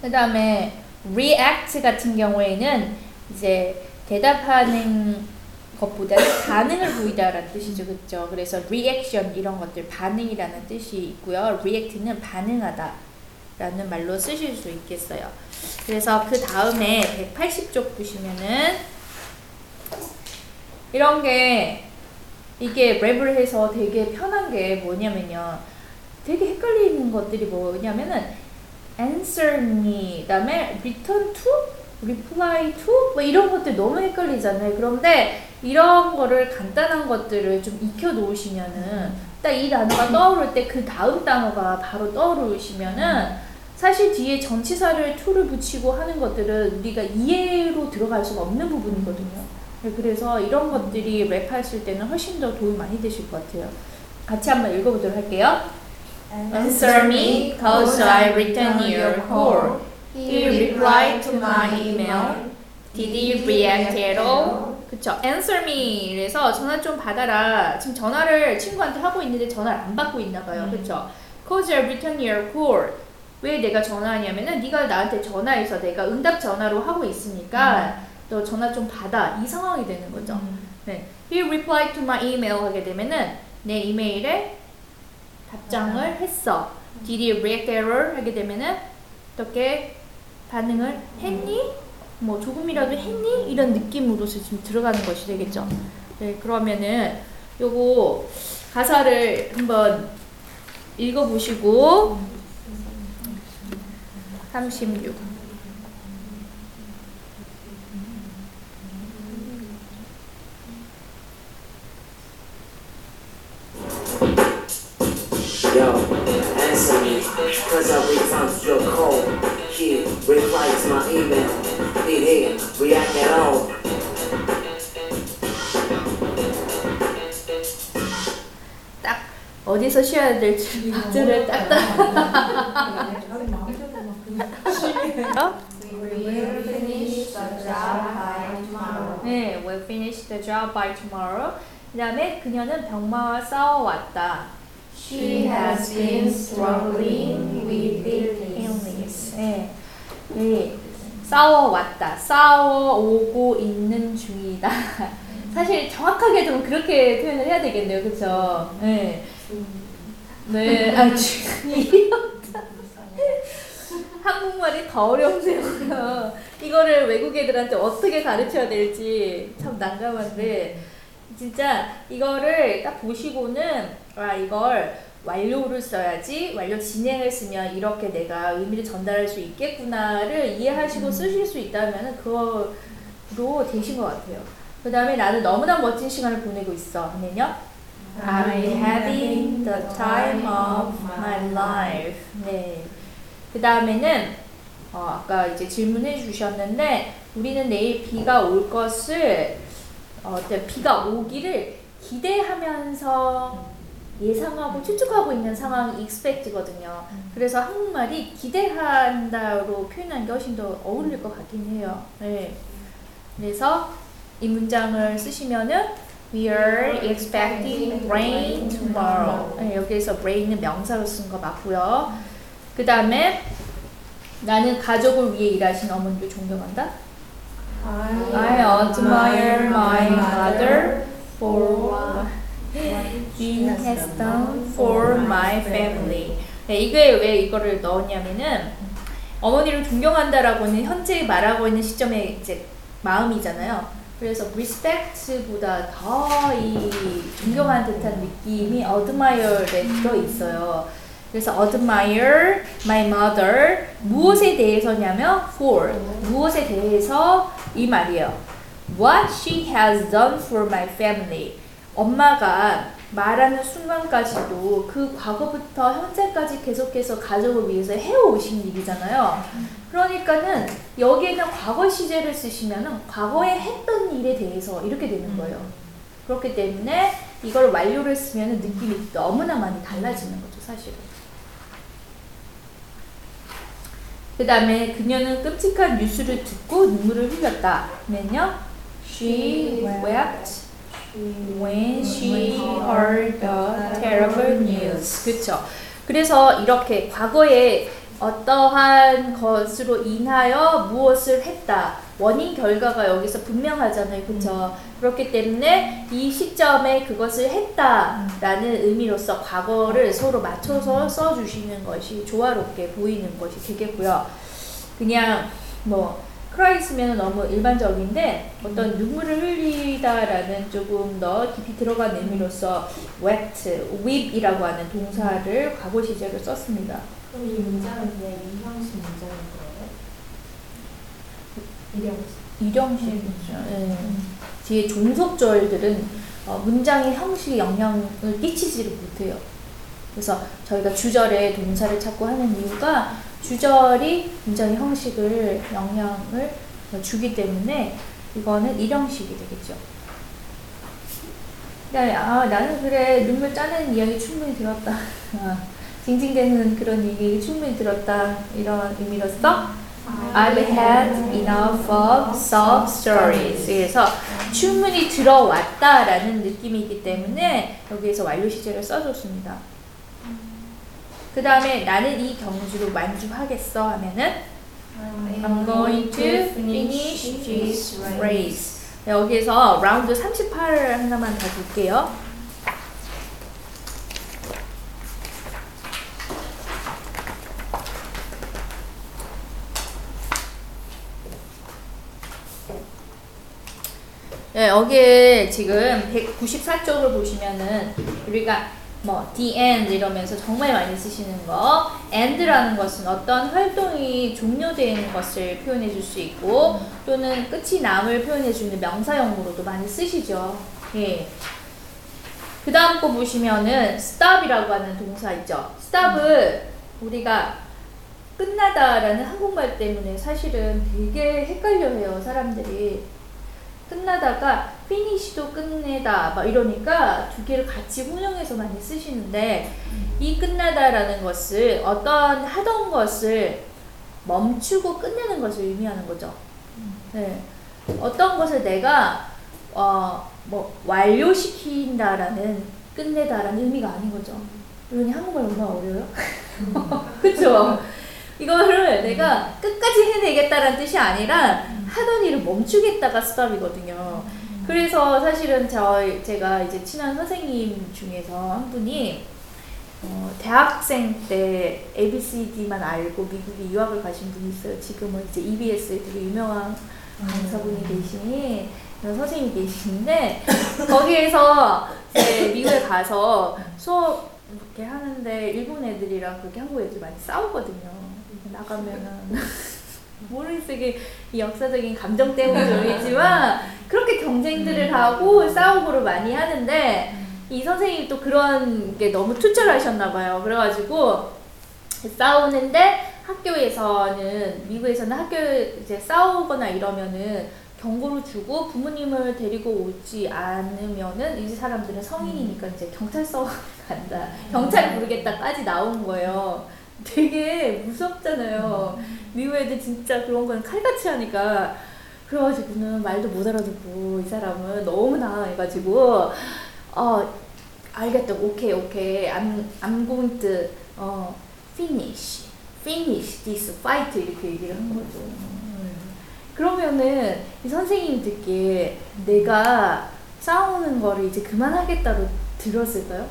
[SPEAKER 1] 그 다음에 react 같은 경우에는 이제 대답하는 것보다는 반응을 보이다라는 뜻이죠, 그렇죠? 그래서 reaction 이런 것들 반응이라는 뜻이 있고요. react는 반응하다 라는 말로 쓰실 수 있겠어요. 그래서 그 다음에 180쪽 보시면은 이런 게 이게 랩을 해서 되게 편한 게 뭐냐면요. 되게 헷갈리는 것들이 뭐냐면은 answer me 그다음에 return to reply to 뭐 이런 것들 너무 헷갈리잖아요. 그런데 이런 거를 간단한 것들을 좀 익혀 놓으시면은 딱 이 단어가 떠오를 때 그 다음 단어가 바로 떠오르시면은 사실 뒤에 전치사를 to를 붙이고 하는 것들은 우리가 이해로 들어갈 수가 없는 부분이거든요. 네, 그래서 이런 것들이 랩하실 때는 훨씬 더 도움이 많이 되실 것 같아요. 같이 한번 읽어보도록 할게요. Answer me, cause I return your call. He replied to my email. Did he react at all? 그쵸. Answer me. 그래서 전화 좀 받아라. 지금 전화를 친구한테 하고 있는데 전화를 안 받고 있나 봐요. 그쵸. Cause I return your call. 왜 내가 전화하냐면은 네가 나한테 전화해서 내가 응답 전화로 하고 있으니까 너 전화 좀 받아. 이 상황이 되는 거죠. 네. He replied to my email 하게 되면은 내 이메일에 답장을 했어. Did he react error 하게 되면은 어떻게 반응을 했니? 뭐 조금이라도 했니? 이런 느낌으로서 지금 들어가는 것이 되겠죠. 네, 그러면은 요거 가사를 한번 읽어보시고 36
[SPEAKER 4] Yo, answer me, cause I returned your call. He replied to my email. Did he react at all?
[SPEAKER 1] 딱 어디서 쉬어야 될지 박자를 딱딱
[SPEAKER 3] We will finish the job by tomorrow.
[SPEAKER 1] 네, will finish the job by tomorrow. 그 다음에 그녀는 병마와 싸워왔다.
[SPEAKER 3] She has been struggling with
[SPEAKER 1] illness. 네. 네. 싸워왔다. 싸워오고 있는 중이다. 사실 정확하게 좀 그렇게 표현을 해야 되겠네요. 그쵸? 네. 네. 아, 중이. 한국말이 더 어렵네요. 이거를 외국 애들한테 어떻게 가르쳐야 될지 참 난감한데 진짜 이거를 딱 보시고는 아 이걸 완료를 써야지 완료 진행을 쓰면 이렇게 내가 의미를 전달할 수 있겠구나를 이해하시고 쓰실 수 있다면 그거로 되신 것 같아요. 그 다음에 나는 너무나 멋진 시간을 보내고 있어 하면요. I'm having the time of my life. 네. 그 다음에는 어, 아까 이제 질문해 주셨는데 우리는 내일 비가 올 것을 어, 비가 오기를 기대하면서 예상하고 추측하고 있는 상황이 expect거든요. 그래서 한국말이 기대한다로 표현하는 게 훨씬 더 어울릴 것 같긴 해요. 네. 그래서 이 문장을 쓰시면은 We are expecting rain tomorrow. 네, 여기에서 rain은 명사로 쓴 거 맞고요. 그 다음에 나는 가족을 위해 일하신 어머니를 존경한다. I admire my mother for what she has done for my family. 네, 이게 왜 이거를 넣었냐면은 어머니를 존경한다라고는 현재 말하고 있는 시점에 이제 마음이잖아요. 그래서 respect보다 더 이 존경하는 듯한 느낌이 admire에 들어 있어요. 그래서 admire my mother 무엇에 대해서냐면 for 무엇에 대해서 이 말이에요. What she has done for my family. 엄마가 말하는 순간까지도 그 과거부터 현재까지 계속해서 가족을 위해서 해오신 일이잖아요. 그러니까는 여기에는 과거 시제를 쓰시면은 과거에 했던 일에 대해서 이렇게 되는 거예요. 그렇기 때문에 이걸 완료를 쓰면 느낌이 너무나 많이 달라지는 거죠, 사실은. 그 다음에 그녀는 끔찍한 뉴스를 듣고 눈물을 흘렸다. 하면요. She wept when she heard the terrible news. 그쵸. 그래서 이렇게 과거에 어떠한 것으로 인하여 무엇을 했다. 원인 결과가 여기서 분명하잖아요. 그쵸. 그렇기 때문에 이 시점에 그것을 했다라는 의미로서 과거를 서로 맞춰서 써 주시는 것이 조화롭게 보이는 것이 되겠고요. 그냥 뭐 크라이스면 너무 일반적인데 어떤 눈물을 흘리다라는 조금 더 깊이 들어간 의미로서 wet, weep이라고 하는 동사를 과거 시제로 썼습니다.
[SPEAKER 3] 그럼 이 문장은 그냥 이형식 문장인 거예요?
[SPEAKER 1] 일형식이죠. 예. 뒤에 종속절들은 어, 문장의 형식에 영향을 끼치지를 못해요. 그래서 저희가 주절에 동사를 찾고 하는 이유가 주절이 문장의 형식을 영향을 주기 때문에 이거는 일형식이 되겠죠. 그다음에 아 나는 그래 눈물 짜는 이야기 충분히 들었다. 아, 징징대는 그런 얘기 충분히 들었다 이런 의미로서 I've had enough of sob stories. 그래서 충분히 들어왔다라는 느낌이기 때문에 여기에서 완료 시제를 써줬습니다. 그 다음에 나는 이 경주로 만족하겠어 하면은 I'm going to finish this race. 네, 여기에서 라운드 38 하나만 더 볼게요. 네, 여기에 지금 194쪽을 보시면은 우리가 뭐 the end 이러면서 정말 많이 쓰시는 거 end라는 것은 어떤 활동이 종료되는 것을 표현해 줄 수 있고 또는 끝이 남을 표현해 주는 명사형으로도 많이 쓰시죠. 예. 그 다음 거 보시면은 stop이라고 하는 동사 있죠. stop을 우리가 끝나다라는 한국말 때문에 사실은 되게 헷갈려 해요, 사람들이. 끝나다가 finish도 끝내다 막 이러니까 두 개를 같이 혼용해서 많이 쓰시는데 이 끝나다라는 것을 어떤 하던 것을 멈추고 끝내는 것을 의미하는 거죠. 네. 어떤 것을 내가 어, 뭐 완료시킨다라는 끝내다라는 의미가 아닌 거죠. 이러니 한국말 얼마나 어려요? 그쵸? 이거를 내가 끝까지 해내겠다라는 뜻이 아니라 하던 일을 멈추겠다가 스톱이거든요. 그래서 사실은 저 제가 이제 친한 선생님 중에서 한 분이 어, 대학생 때 ABCD만 알고 미국에 유학을 가신 분이 있어요. 지금은 이제 EBS에 되게 유명한 강사분이 계신 그런 선생님이 계시는데 거기에서 이제 미국에 가서 수업 이렇게 하는데 일본 애들이랑 그렇게 한국 애들 많이 싸우거든요. 나가면은 모르겠어요. 이게 이 역사적인 감정 때문이지만 그렇게 경쟁들을 하고 싸우고를 많이 하는데 이 선생님이 또 그런 게 너무 투철하셨나 봐요. 그래가지고 싸우는데 학교에서는 미국에서는 학교 이제 싸우거나 이러면은 경고를 주고 부모님을 데리고 오지 않으면은 이 사람들은 성인이니까 이제 경찰서 간다. 경찰 부르겠다까지 나온 거예요. 되게 무섭잖아요. 미국 애들 진짜 그런 건 칼같이 하니까 그래가지고는 말도 못 알아듣고 이 사람은 너무 당황해가지고 어 알겠다 오케이 오케이 I'm I'm going to 어 finish finish this fight 이렇게 얘기를 한 거죠. 음. 그러면은 이 선생님이 듣기에 내가 싸우는 거를 이제 그만하겠다고 들었을까요?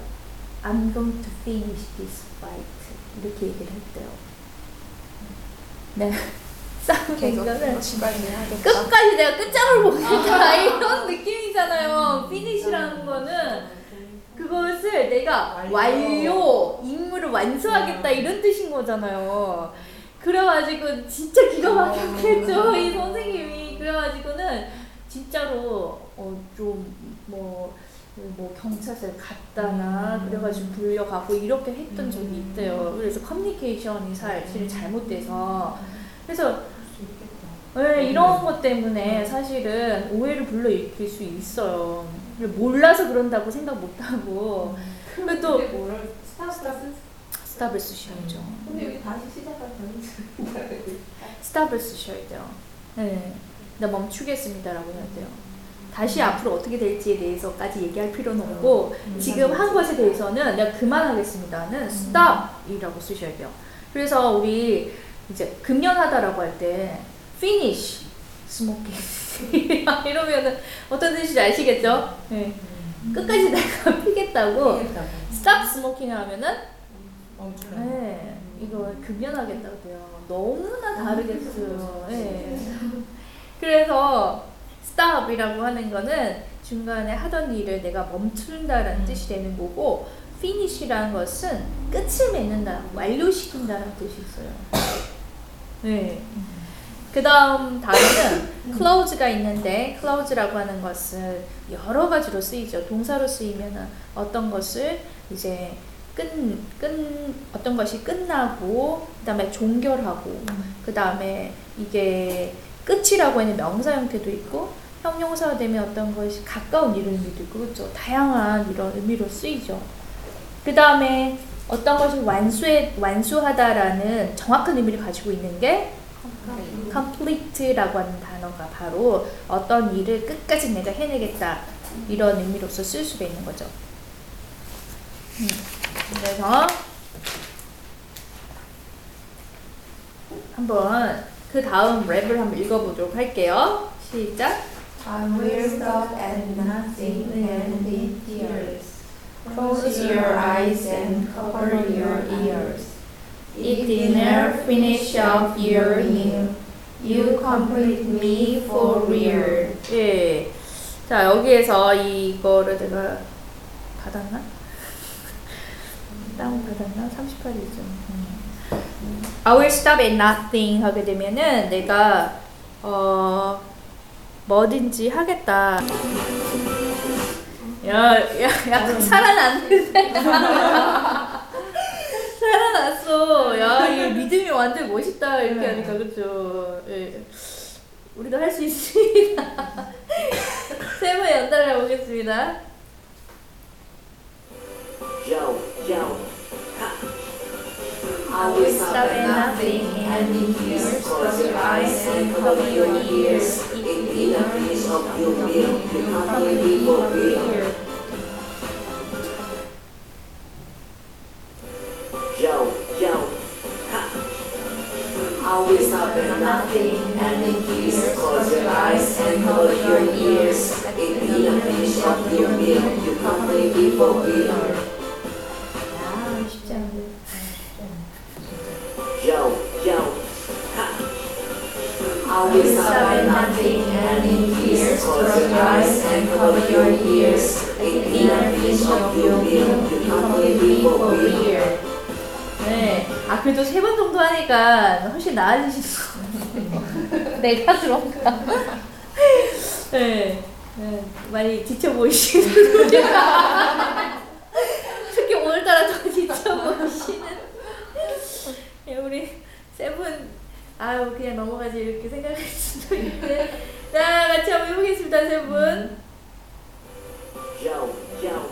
[SPEAKER 1] I'm going to finish this fight 이렇게 얘기를 했대요. 네. 싸우는 거는
[SPEAKER 2] 하겠다.
[SPEAKER 1] 끝까지 내가 끝장을 보겠다 이런 느낌이잖아요. 피니시라는 거는 그것을 내가 완료, 임무를 완수하겠다 이런 뜻인 거잖아요. 그래가지고 진짜 기가 막혔겠죠 이 선생님이 그래가지고는 진짜로 어 좀 뭐 뭐 경찰서에 갔다나 그래가지고 불려가고 이렇게 했던 적이 있대요. 그래서 커뮤니케이션이 사실 잘못돼서 그래서 네, 이런 것 때문에 사실은 오해를 불러일으킬 수 있어요. 몰라서 그런다고 생각 못하고 근데 또
[SPEAKER 3] 근데 스타벅스
[SPEAKER 1] 스탑을 쓰셔야죠.
[SPEAKER 3] 근데 여기 다시 시작할 거는
[SPEAKER 1] 스탑을 쓰셔야 돼요. 네. 나 멈추겠습니다라고 해야 돼요. 다시 앞으로 어떻게 될지에 대해서까지 얘기할 필요는 없고 지금 한 것에 대해서는 내가 그만하겠습니다는 stop이라고 쓰셔야 돼요. 그래서 우리 이제 금연하다라고 할 때 finish smoking 이러면은 어떤 뜻인지 아시겠죠? 네. 끝까지 내가 피겠다고 stop smoking 하면은 네, 이거 금연하겠다고 돼요. 너무나 다르겠어요. 네. 그래서 stop이라고 하는 거는 중간에 하던 일을 내가 멈춘다라는 뜻이 되는 거고 finish라는 것은 끝을 맺는다, 완료시킨다라는 뜻이 있어요. 네. 그 다음 단어는 close가 있는데 close라고 하는 것은 여러 가지로 쓰이죠. 동사로 쓰이면 어떤 것을 이제 끝, 끝, 어떤 것이 끝나고, 그 다음에 종결하고, 그 다음에 이게 끝이라고 하는 명사 형태도 있고, 형용사가 되면 어떤 것이 가까운 이런 의미도 있고, 그렇죠. 다양한 이런 의미로 쓰이죠. 그 다음에 어떤 것을 완수해, 완수하다라는 정확한 의미를 가지고 있는 게 complete라고 하는 단어가 바로 어떤 일을 끝까지 내가 해내겠다 이런 의미로서 쓸 수가 있는 거죠. 음, 그래서 한번 그 다음 랩을 한번 읽어보도록 할게요. 시작.
[SPEAKER 2] I will stop at nothing and eat tears. Close your eyes and cover your ears. Eat dinner, finish off your meal. You complete me for real.
[SPEAKER 1] 예. 자 여기에서 이거를 내가 받았나? 다운 받았나? 38이죠. I will stop at nothing 하게 되면은 내가 어 뭐든지 하겠다. 야, 야, 약간 살아났는데. 살아났어. 야, 이 믿음이 완전 멋있다. 이렇게 하니까, 그쵸. 예. 우리도 할 수 있습니다. 세번 연달아 보겠습니다.
[SPEAKER 4] Yo, yo,
[SPEAKER 2] I will stop at nothing and eat tears. Close your eyes and cover your ears. Eat dinner, finish off your meal. You complete me for real.
[SPEAKER 4] yo, yo,
[SPEAKER 2] I will stop at nothing and eat tears. Close your eyes and cover your ears. Eat dinner, finish off your meal. You complete me for real. I will at nothing and eat tears. Close your eyes and cover your ears. Finish off your meal. You me for real.
[SPEAKER 1] 네. 아, 그래도 세 번 정도 하니까 훨씬 같아요. 내가 그런가? 네. 네. 많이 지쳐 보이시는. 특히 오늘따라 더 지쳐 보이시는. 예, 우리 세분, 아유, 그냥 넘어가지 이렇게 생각할 수도 있는데. 자, 같이 한번 해보겠습니다, 세 분.
[SPEAKER 4] yo, yo,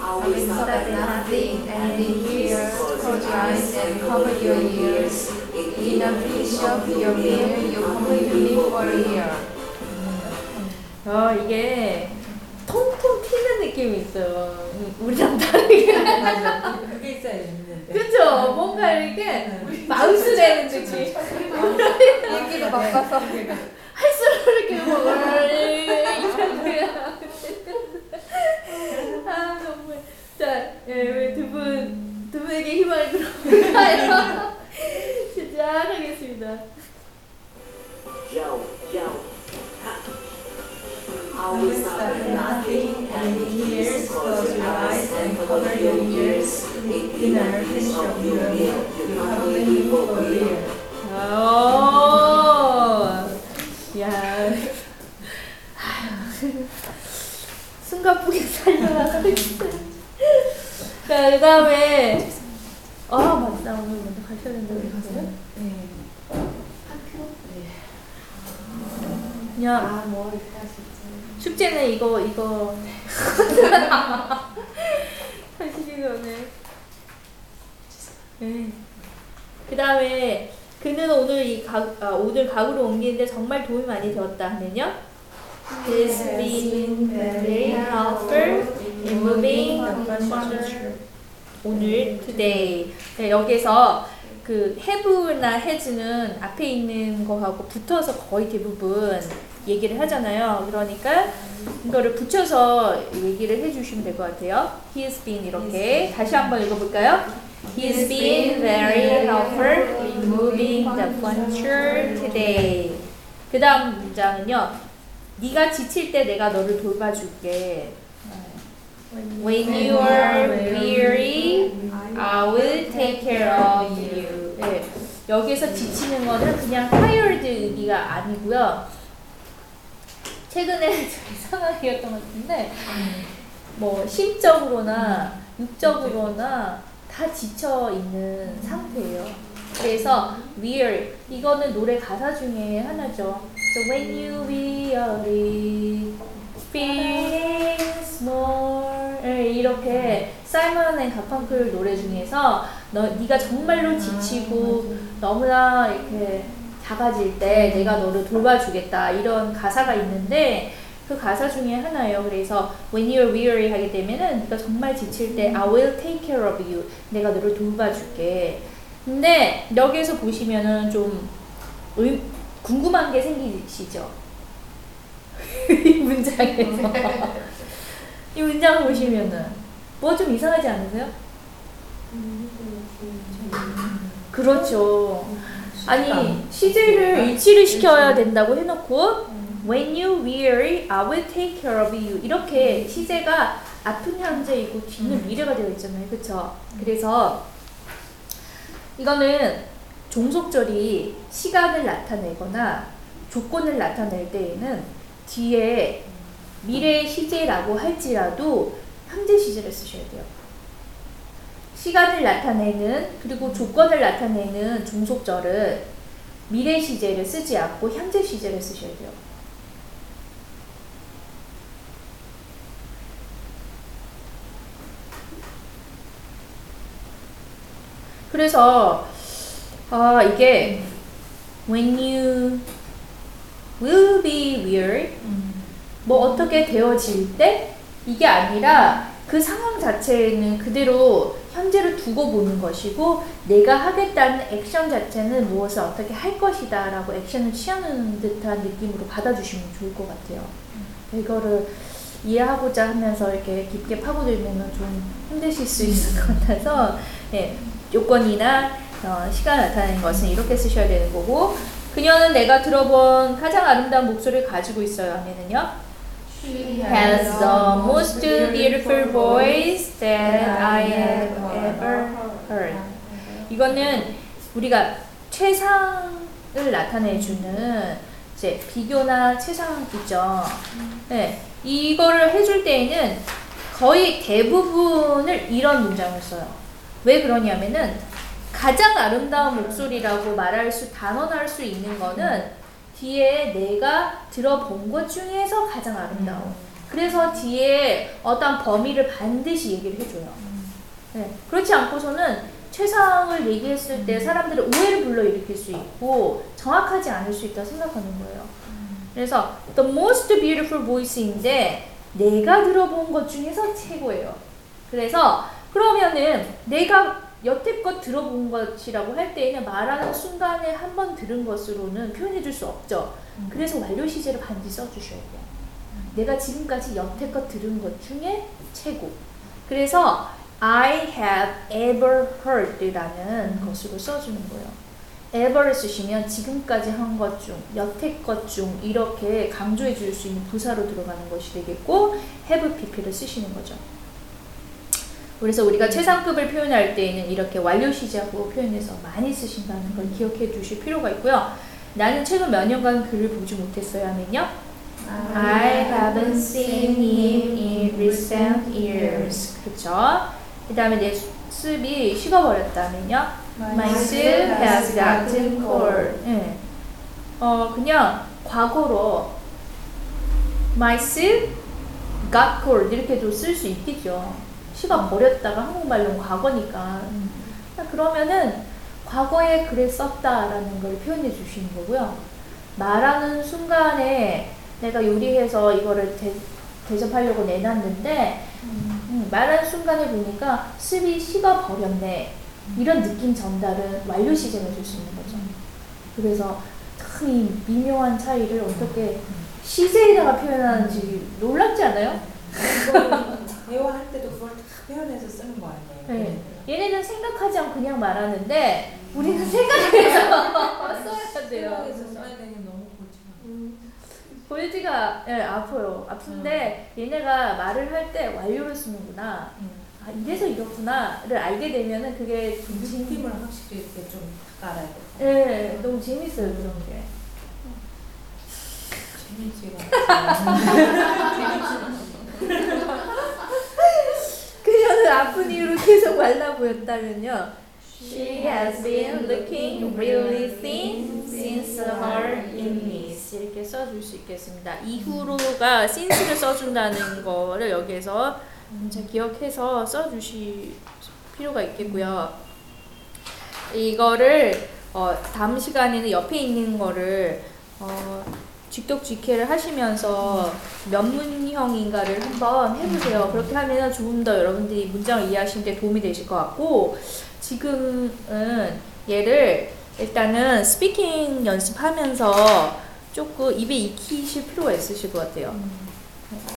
[SPEAKER 2] I will stop at nothing and eat tears. Close your eyes and cover your ears. Eat dinner, finish off your meal. You complete me for real.
[SPEAKER 1] 어, 이게 통통 튀는 느낌이 있어요. 우리랑 다르게.
[SPEAKER 5] 그게 있어야 있는데.
[SPEAKER 1] 그쵸? 뭔가 이렇게 마우스 되는 느낌.
[SPEAKER 3] 얘기를 바꿔서
[SPEAKER 1] 할수록 이렇게 뭐, 이렇게. 아, 정말. 자, 예, 두 분, 두 분에게 희망을 들어볼까요? 시작하겠습니다.
[SPEAKER 2] Will stop at nothing and eat tears. Close your eyes and cover your ears. Eat dinner, finish off your meal. You complete me for real.
[SPEAKER 1] 오, 야, 숨가쁘게 살려라. 자, 그 다음에, 아, 맞다. 오늘 먼저 가셔야 된다고 그랬어요?
[SPEAKER 5] 네.
[SPEAKER 1] 그냥,
[SPEAKER 3] 아 뭐 이따 진짜
[SPEAKER 1] 축제는 이거, 이거. 하시기 전에. 네. 그 다음에, 그는 오늘 이 가, 아, 오늘 가구를 옮기는데 정말 도움이 많이 되었다 하면요? He's been very helpful in moving the furniture. 오늘 today 네, 여기서 그 have나 has는 앞에 있는 거하고 붙어서 거의 대부분 얘기를 하잖아요. 그러니까 이거를 붙여서 얘기를 해주시면 될 것 같아요. He's been 이렇게 다시 한번 읽어볼까요? He's been very helpful in moving the furniture today. 그 다음 문장은요. 네가 지칠 때 내가 너를 돌봐줄게. When you are weary, I will take care of you. 네, 여기서 지치는 거는 그냥 tired가 아니고요. 최근에 좀 이상하게였던 것 같은데, 뭐 심적으로나 육적으로나 다 지쳐 있는 상태예요. 그래서 weary 이거는 노래 가사 중에 하나죠. So when you're weary, feeling small 예, 이렇게 사이먼 앤 가펑클 노래 중에서 너 네가 정말로 지치고 너무나 이렇게 작아질 때 내가 너를 돌봐주겠다 이런 가사가 있는데 그 가사 중에 하나예요. 그래서 when you're weary 하게 되면은 네가 정말 지칠 때 I will take care of you. 내가 너를 돌봐줄게. 근데 여기에서 보시면은 좀 의- 궁금한 게 생기시죠? 이 문장에서 이 문장 보시면은 뭐 좀 이상하지 않으세요? 그렇죠. 아니 시제를 일치를 시켜야 된다고 해놓고 When you weary, I will take care of you. 이렇게 시제가 아픈 현재이고 뒤는 미래가 되어 있잖아요. 그렇죠? 그래서 이거는 종속절이 시간을 나타내거나 조건을 나타낼 때에는 뒤에 미래 시제라고 할지라도 현재 시제를 쓰셔야 돼요. 시간을 나타내는 그리고 조건을 나타내는 종속절은 미래 시제를 쓰지 않고 현재 시제를 쓰셔야 돼요. 그래서 아 이게 when you will be weary 뭐 어떻게 되어질 때 이게 아니라 그 상황 자체는 그대로 현재를 두고 보는 것이고 내가 하겠다는 액션 자체는 무엇을 어떻게 할 것이다 라고 액션을 취하는 듯한 느낌으로 받아주시면 좋을 것 같아요. 이거를 이해하고자 하면서 이렇게 깊게 파고들면 좀 힘드실 수 있을 것 같아서 네, 요건이나 어, 시간 나타내는 것은 이렇게 쓰셔야 되는 거고 그녀는 내가 들어본 가장 아름다운 목소리를 가지고 있어요 하면은요
[SPEAKER 2] She
[SPEAKER 1] has the most beautiful voice that I have ever heard. 이거는 우리가 최상을 나타내주는 이제 비교나 최상이죠. 네, 이거를 해줄 때에는 거의 대부분을 이런 문장을 써요. 왜 그러냐면은 가장 아름다운 목소리라고 말할 수 단언할 수 있는 거는 뒤에 내가 들어본 것 중에서 가장 아름다워. 그래서 뒤에 어떤 범위를 반드시 얘기를 해줘요. 네, 그렇지 않고서는 최상을 얘기했을 때 사람들은 오해를 불러일으킬 수 있고 정확하지 않을 수 있다고 생각하는 거예요. 그래서 the most beautiful voice인데 내가 들어본 것 중에서 최고예요. 그래서 그러면은 내가 여태껏 들어본 것이라고 할 때에는 말하는 순간에 한 번 들은 것으로는 표현해 줄 수 없죠. 그래서 완료 시제를 반드시 써주셔야 돼요. 내가 지금까지 여태껏 들은 것 중에 최고. 그래서 I have ever heard라는 것으로 써주는 거예요. ever를 쓰시면 지금까지 한 것 중, 여태껏 중 이렇게 강조해 줄 수 있는 부사로 들어가는 것이 되겠고 have pp를 쓰시는 거죠. 그래서 우리가 최상급을 표현할 때에는 이렇게 완료 시제하고 표현해서 많이 쓰신다는 걸 기억해 두실 필요가 있고요. 나는 최근 몇 년간 그를 보지 못했어요 하면요. I haven't seen him in recent years. 그렇죠? 그 다음에 내 습이 식어버렸다면요. My soup has gotten cold. 예. 어, 그냥 과거로 My soup got cold 이렇게도 쓸 수 있겠죠. 식어 버렸다가 한국말로는 과거니까. 그러면은 과거에 글을 썼다라는 걸 표현해 주시는 거고요. 말하는 순간에 내가 요리해서 이거를 대, 대접하려고 내놨는데 음, 말하는 순간에 보니까 습이 식어 버렸네. 이런 느낌 전달은 완료 시제가 줄 수 있는 거죠. 그래서 참 이 미묘한 차이를 어떻게 시제에다가 표현하는지 놀랍지 않아요?
[SPEAKER 5] 대화할 때도 그걸 다 표현해서 쓰는 거 아니에요?
[SPEAKER 1] 네. 얘네는 생각하지 않고 그냥 말하는데 우리는 생각해서 써야 돼요.
[SPEAKER 5] 대화에서 써야 되는 너무 고치만.
[SPEAKER 1] 보여지가 예, 아파요. 아픈데 얘네가 말을 할 때 완료를 쓰는구나. 아 이래서 이렇구나를 알게 되면은 그게 좀 재미,
[SPEAKER 5] 느낌을 확실히 이렇게 좀 깔아야 돼.
[SPEAKER 1] 예, 너무 재밌어요 그런 게.
[SPEAKER 5] 재밌지가
[SPEAKER 1] 그녀는 아픈 이유로 계속 말라 보였다면요. She has been looking really thin since her illness. 이렇게 써줄 수 있겠습니다. 이후로가 since를 써준다는 거를 여기에서 잘 기억해서 써주실 필요가 있겠고요. 이거를 어, 다음 시간에는 옆에 있는 거를 어, 직독직해를 하시면서 면문형인가를 한번 해보세요. 그렇게 하면 조금 더 여러분들이 문장을 이해하시는 데 도움이 되실 것 같고 지금은 얘를 일단은 스피킹 연습하면서 조금 입에 익히실 필요가 있으실 것 같아요.